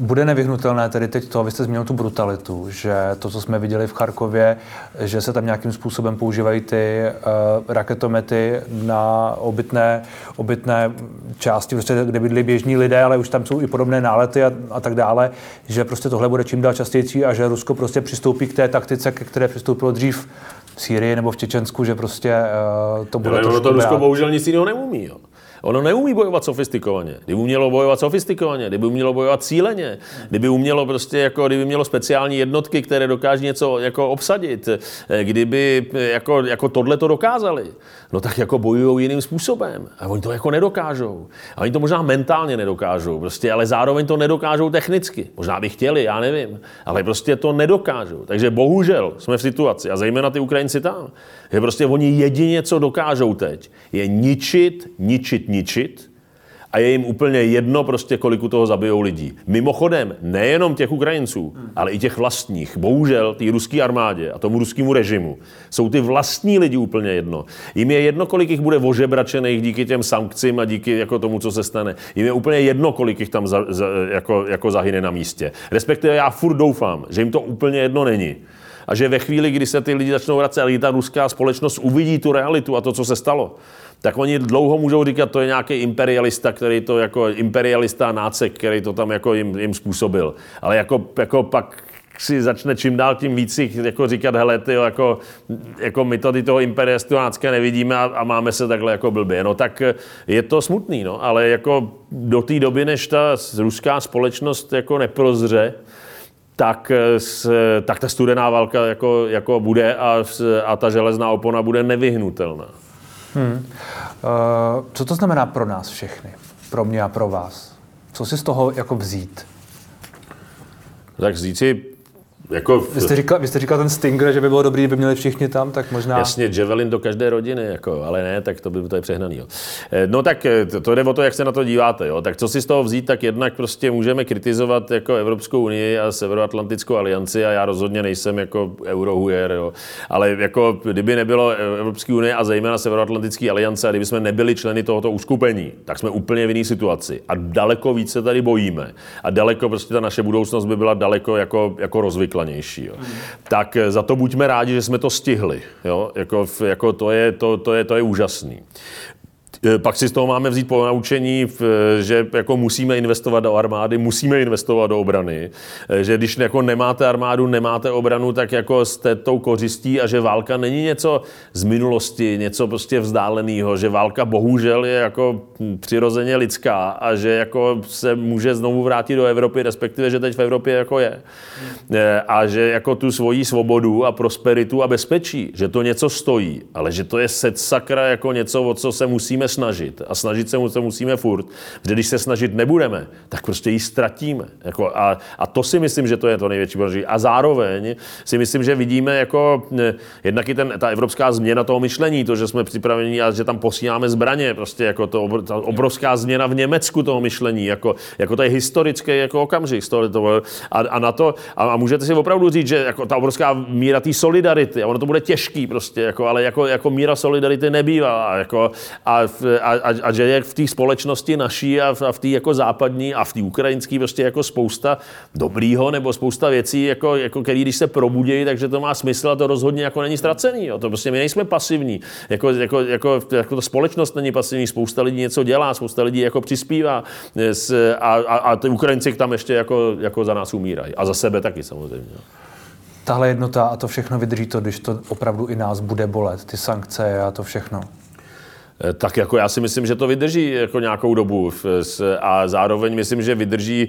Bude nevyhnutelné tedy teď to, vy jste zmínil tu brutalitu, že to, co jsme viděli v Charkově, že se tam nějakým způsobem používají ty uh, raketomety na obytné, obytné části, prostě, kde bydlí běžní lidé, ale už tam jsou i podobné nálety a, a tak dále, že prostě tohle bude čím dál častější a že Rusko prostě přistoupí k té taktice, ke které přistoupilo dřív v Sýrii nebo v Čečensku, že prostě uh, to bude Ale to Rusko bohužel nic jiného neumí. Jo. Ono neumí bojovat sofistikovaně. Kdyby umělo bojovat sofistikovaně, kdyby umělo bojovat cíleně, kdyby umělo prostě jako, kdyby mělo speciální jednotky, které dokáží něco jako obsadit, eh, kdyby eh, jako, jako tohle to dokázali, no tak jako bojují jiným způsobem. A oni to jako nedokážou. A oni to možná mentálně nedokážou, prostě, ale zároveň to nedokážou technicky. Možná by chtěli, já nevím, ale prostě to nedokážou. Takže bohužel jsme v situaci, a zejména ty Ukrajinci tam, že prostě oni jedině, co dokážou teď, je ničit, ničit, ničit a je jim úplně jedno prostě, kolik u toho zabijou lidí. Mimochodem, nejenom těch Ukrajinců, ale i těch vlastních. Bohužel, té ruské armádě a tomu ruskému režimu jsou ty vlastní lidi úplně jedno. Jim je jedno, kolik jich bude ožebračených díky těm sankcím a díky jako tomu, co se stane. Jim je úplně jedno, kolik jich tam za, za, jako, jako zahyne na místě. Respektive já furt doufám, že jim to úplně jedno není a že ve chvíli, kdy se ty lidi začnou vracet, a ta ruská společnost uvidí tu realitu a to, co se stalo, tak oni dlouho můžou říkat, to je nějaký imperialista, který to jako imperialista nácek, který to tam jako jim, jim způsobil. Ale jako, jako pak si začne čím dál tím víc jako říkat, hele, ty jako, jako my tady toho imperialistivácké nevidíme a, a, máme se takhle jako blbě. No tak je to smutný, no, ale jako do té doby, než ta ruská společnost jako neprozře, tak, tak ta studená válka jako, jako bude a, a ta železná opona bude nevyhnutelná. Hmm. Uh, co to znamená pro nás všechny? Pro mě a pro vás? Co si z toho jako vzít? Tak vzít si jako... Vy, jste říkal, vy jste říkal ten Stinger, že by bylo dobrý, kdyby měli všichni tam, tak možná... Jasně, Javelin do každé rodiny, jako, ale ne, tak to by to je přehnaný. Jo. Eh, no tak eh, to, to jde o to, jak se na to díváte. Jo. Tak co si z toho vzít, tak jednak prostě můžeme kritizovat jako Evropskou unii a Severoatlantickou alianci a já rozhodně nejsem jako eurohujer, jo. ale jako kdyby nebylo Evropské unie a zejména Severoatlantické aliance a kdyby jsme nebyli členy tohoto uskupení, tak jsme úplně v jiné situaci a daleko více tady bojíme a daleko prostě ta naše budoucnost by byla daleko jako, jako rozvyklá nejvyklanější. Jo. Tak eh, za to buďme rádi, že jsme to stihli. Jo. Jako, jako to, je, to, to, je, to je úžasný. Eh, pak si z toho máme vzít po naučení, že jako musíme investovat do armády, musíme investovat do obrany, eh, že když jako nemáte armádu, nemáte obranu, tak jako jste tou kořistí a že válka není něco z minulosti, něco prostě vzdáleného, že válka bohužel je jako přirozeně lidská a že jako se může znovu vrátit do Evropy, respektive, že teď v Evropě jako je. Eh, a že jako tu svoji svobodu a prosperitu a bezpečí, že to něco stojí, ale že to je set sakra jako něco, o co se musíme snažit a snažit se, se musíme furt, že když se snažit nebudeme, tak prostě ji ztratíme. Jako a, a to si myslím, že to je to největší boží. A zároveň si myslím, že vidíme jako jednak i ten, ta evropská změna toho myšlení, to, že jsme připraveni a že tam posíláme zbraně, prostě jako to, ta obrovská změna v Německu toho myšlení, jako, jako to je historický jako okamžik. To, a, a, na to, a, a, můžete si opravdu říct, že jako ta obrovská míra té solidarity, a ono to bude těžký prostě, jako, ale jako, jako míra solidarity nebývá. Jako, a a, a, a že je v té společnosti naší a v, a v té jako západní a v té ukrajinské prostě jako spousta dobrýho nebo spousta věcí, jako, jako který když se probudějí, takže to má smysl a to rozhodně jako není ztracený. Jo. To prostě my nejsme pasivní. Jako, jako, jako, jako ta společnost není pasivní, spousta lidí něco dělá, spousta lidí jako přispívá a, a, a ty Ukrajinci tam ještě jako, jako za nás umírají. A za sebe taky samozřejmě. Tahle jednota a to všechno vydrží to, když to opravdu i nás bude bolet, ty sankce a to všechno. Eh, tak jako já si myslím, že to vydrží jako nějakou dobu a zároveň myslím, že vydrží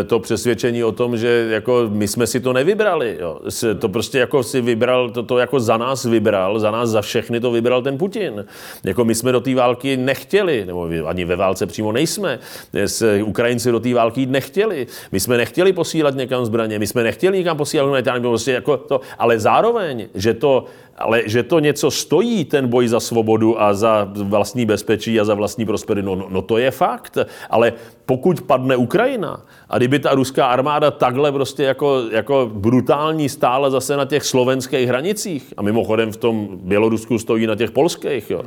eh, to přesvědčení o tom, že jako my jsme si to nevybrali. Jo. To prostě jako si vybral, to, to jako za nás vybral, za nás za všechny to vybral ten Putin. Jako my jsme do té války nechtěli, nebo ani ve válce přímo nejsme. S Ukrajinci do té války nechtěli. My jsme nechtěli posílat někam zbraně, my jsme nechtěli někam posílat humanitární prostě jako to, ale zároveň, že to ale že to něco stojí, ten boj za svobodu a za vlastní bezpečí a za vlastní prosperitu, no, no to je fakt. Ale pokud padne Ukrajina a kdyby ta ruská armáda takhle prostě jako, jako brutální stála zase na těch slovenských hranicích, a mimochodem v tom Bělorusku stojí na těch polských, jo,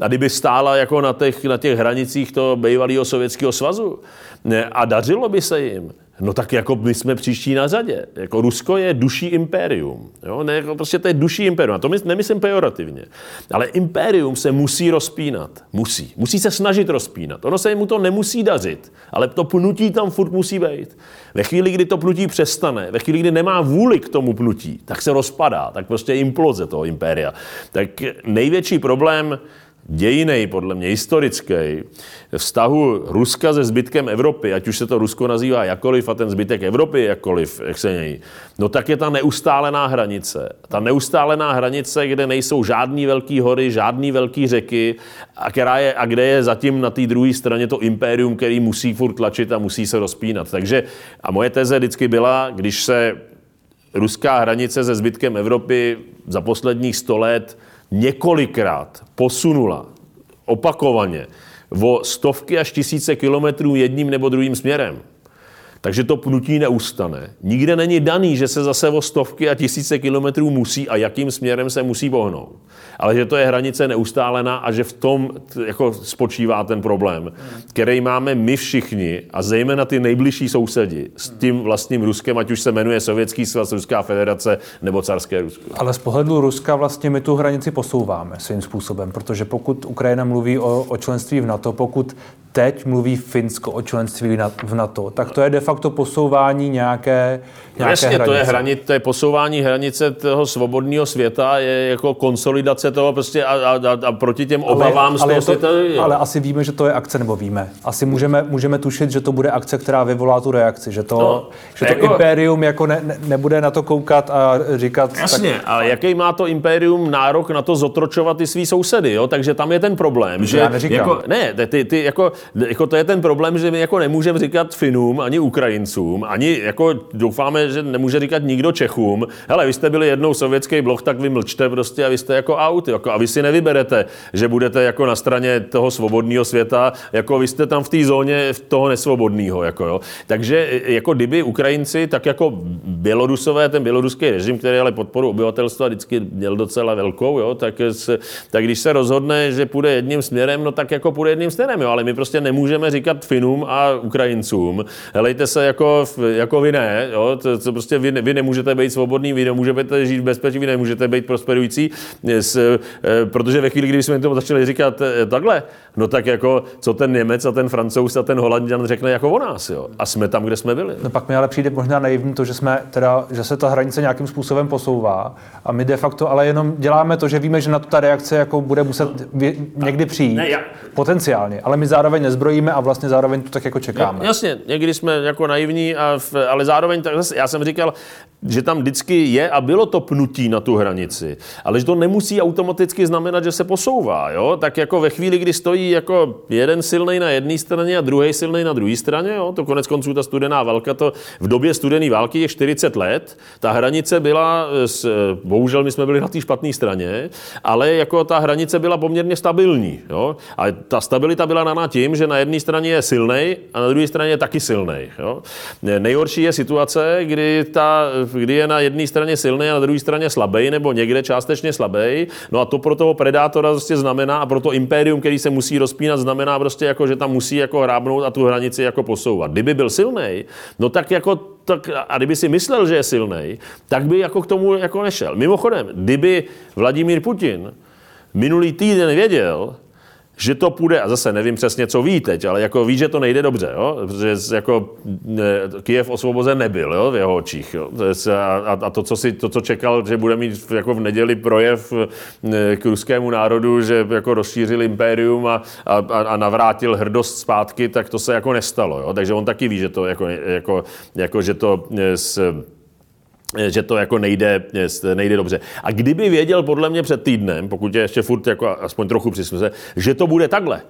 a kdyby stála jako na těch, na těch hranicích toho bývalého sovětského svazu a dařilo by se jim, No tak jako my jsme příští na řadě. Jako Rusko je duší impérium. Jo? Ne, jako prostě to je duší impérium. A to my, nemyslím pejorativně. Ale impérium se musí rozpínat. Musí. Musí se snažit rozpínat. Ono se mu to nemusí dařit. Ale to pnutí tam furt musí být. Ve chvíli, kdy to pnutí přestane, ve chvíli, kdy nemá vůli k tomu pnutí, tak se rozpadá. Tak prostě imploze toho impéria. Tak největší problém dějinej, podle mě historický, vztahu Ruska se zbytkem Evropy, ať už se to Rusko nazývá jakoliv a ten zbytek Evropy jakkoliv, jak se něj, no tak je ta neustálená hranice. Ta neustálená hranice, kde nejsou žádný velký hory, žádný velký řeky a, která je, a kde je zatím na té druhé straně to impérium, který musí furt tlačit a musí se rozpínat. Takže a moje teze vždycky byla, když se ruská hranice se zbytkem Evropy za posledních sto let několikrát posunula opakovaně o stovky až tisíce kilometrů jedním nebo druhým směrem, takže to pnutí neustane. Nikde není daný, že se zase o stovky a tisíce kilometrů musí a jakým směrem se musí pohnout. Ale že to je hranice neustálená a že v tom jako spočívá ten problém, který máme my všichni a zejména ty nejbližší sousedi s tím vlastním Ruskem, ať už se jmenuje Sovětský svaz, Ruská federace nebo Carské Rusko. Ale z pohledu Ruska vlastně my tu hranici posouváme svým způsobem, protože pokud Ukrajina mluví o, o členství v NATO, pokud teď mluví Finsko o členství v NATO, tak to je de facto facto posouvání nějaké, nějaké Jasně, hranice. to je, hranit, to je posouvání hranice toho svobodného světa, je jako konsolidace toho prostě a, a, a, a proti těm obavám ale, z toho ale světa. To, ale asi víme, že to je akce, nebo víme. Asi můžeme, můžeme tušit, že to bude akce, která vyvolá tu reakci, že to, no, že to jako, impérium jako ne, ne, nebude na to koukat a říkat... Jasně, tak, ale jaký má to impérium nárok na to zotročovat ty svý sousedy, jo? takže tam je ten problém. Že, já neříkám. Jako, ne, ty, ty, jako, jako to je ten problém, že my jako nemůžeme říkat Finům, ani Ukrajincům, ani jako doufáme, že nemůže říkat nikdo Čechům, hele, vy jste byli jednou sovětský blok, tak vy mlčte prostě a vy jste jako out, jako, a vy si nevyberete, že budete jako na straně toho svobodného světa, jako vy jste tam v té zóně toho nesvobodného, jako jo. Takže jako kdyby Ukrajinci, tak jako Bělorusové, ten běloruský režim, který ale podporu obyvatelstva vždycky měl docela velkou, jo, tak, se, tak když se rozhodne, že půjde jedním směrem, no tak jako půjde jedním směrem, jo, ale my prostě nemůžeme říkat Finům a Ukrajincům, helejte se jako, jako vy ne, jo, to, to prostě vy, vy nemůžete být svobodný, vy nemůžete žít v bezpečí, vy nemůžete být prosperující, s, e, protože ve chvíli, kdy jsme tomu začali říkat e, takhle, no tak jako co ten Němec a ten Francouz a ten Holandian řekne jako o nás, jo, a jsme tam, kde jsme byli. No pak mi ale přijde možná naivní to, že jsme teda, že se ta hranice nějakým způsobem posouvá a my de facto ale jenom děláme to, že víme, že na to ta reakce jako bude muset někdy přijít. Ne, já... Potenciálně, ale my zároveň nezbrojíme a vlastně zároveň to tak jako čekáme. Jasně, někdy jsme jako naivní, a ale zároveň, tak zase, já jsem říkal, že tam vždycky je a bylo to pnutí na tu hranici, ale že to nemusí automaticky znamenat, že se posouvá. Jo? Tak jako ve chvíli, kdy stojí jako jeden silný na jedné straně a druhý silný na druhé straně, jo? to konec konců ta studená válka, to v době studené války je 40 let, ta hranice byla, bohužel my jsme byli na té špatné straně, ale jako ta hranice byla poměrně stabilní. Jo? A ta stabilita byla na tím, že na jedné straně je silný a na druhé straně je taky silný. Nejhorší je situace, kdy ta kdy je na jedné straně silný a na druhé straně slabý, nebo někde částečně slabý. No a to pro toho predátora prostě znamená, a pro to impérium, který se musí rozpínat, znamená prostě jako, že tam musí jako hrábnout a tu hranici jako posouvat. Kdyby byl silný, no tak jako tak, a kdyby si myslel, že je silný, tak by jako k tomu jako nešel. Mimochodem, kdyby Vladimír Putin minulý týden věděl, že to půjde, a zase nevím přesně, co ví teď, ale jako ví, že to nejde dobře, jo? protože jako Kijev osvobozen nebyl jo? v jeho očích. Jo? A, a to, co si, to, co čekal, že bude mít jako v neděli projev k ruskému národu, že jako rozšířil impérium a, a, a navrátil hrdost zpátky, tak to se jako nestalo. Jo? Takže on taky ví, že to, jako, jako, jako, že to s, že to jako nejde, nejde dobře. A kdyby věděl podle mě před týdnem, pokud je ještě furt jako aspoň trochu přismysle, že to bude takhle,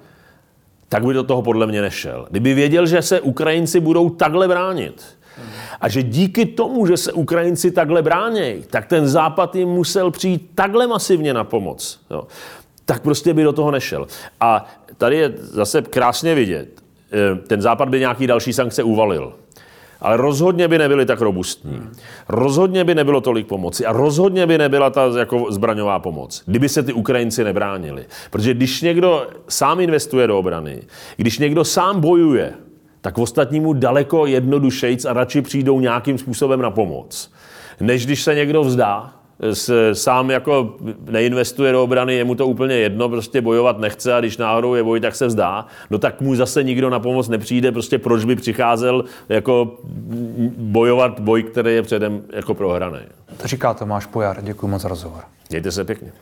tak by do toho podle mě nešel. Kdyby věděl, že se Ukrajinci budou takhle bránit, a že díky tomu, že se Ukrajinci takhle brání, tak ten Západ jim musel přijít takhle masivně na pomoc. Jo. Tak prostě by do toho nešel. A tady je zase krásně vidět, eh, ten Západ by nějaký další sankce uvalil ale rozhodně by nebyly tak robustní. Rozhodně by nebylo tolik pomoci a rozhodně by nebyla ta jako zbraňová pomoc, kdyby se ty Ukrajinci nebránili. Protože když někdo sám investuje do obrany, když někdo sám bojuje, tak ostatnímu daleko jednodušejc a radši přijdou nějakým způsobem na pomoc. Než když se někdo vzdá, sám jako neinvestuje do obrany, je mu to úplně jedno, prostě bojovat nechce a když náhodou je boj, tak se vzdá, no tak mu zase nikdo na pomoc nepřijde, prostě proč by přicházel jako bojovat boj, který je předem jako prohraný. To říká Tomáš Pojar, děkuji moc za rozhovor. Mějte se pěkně.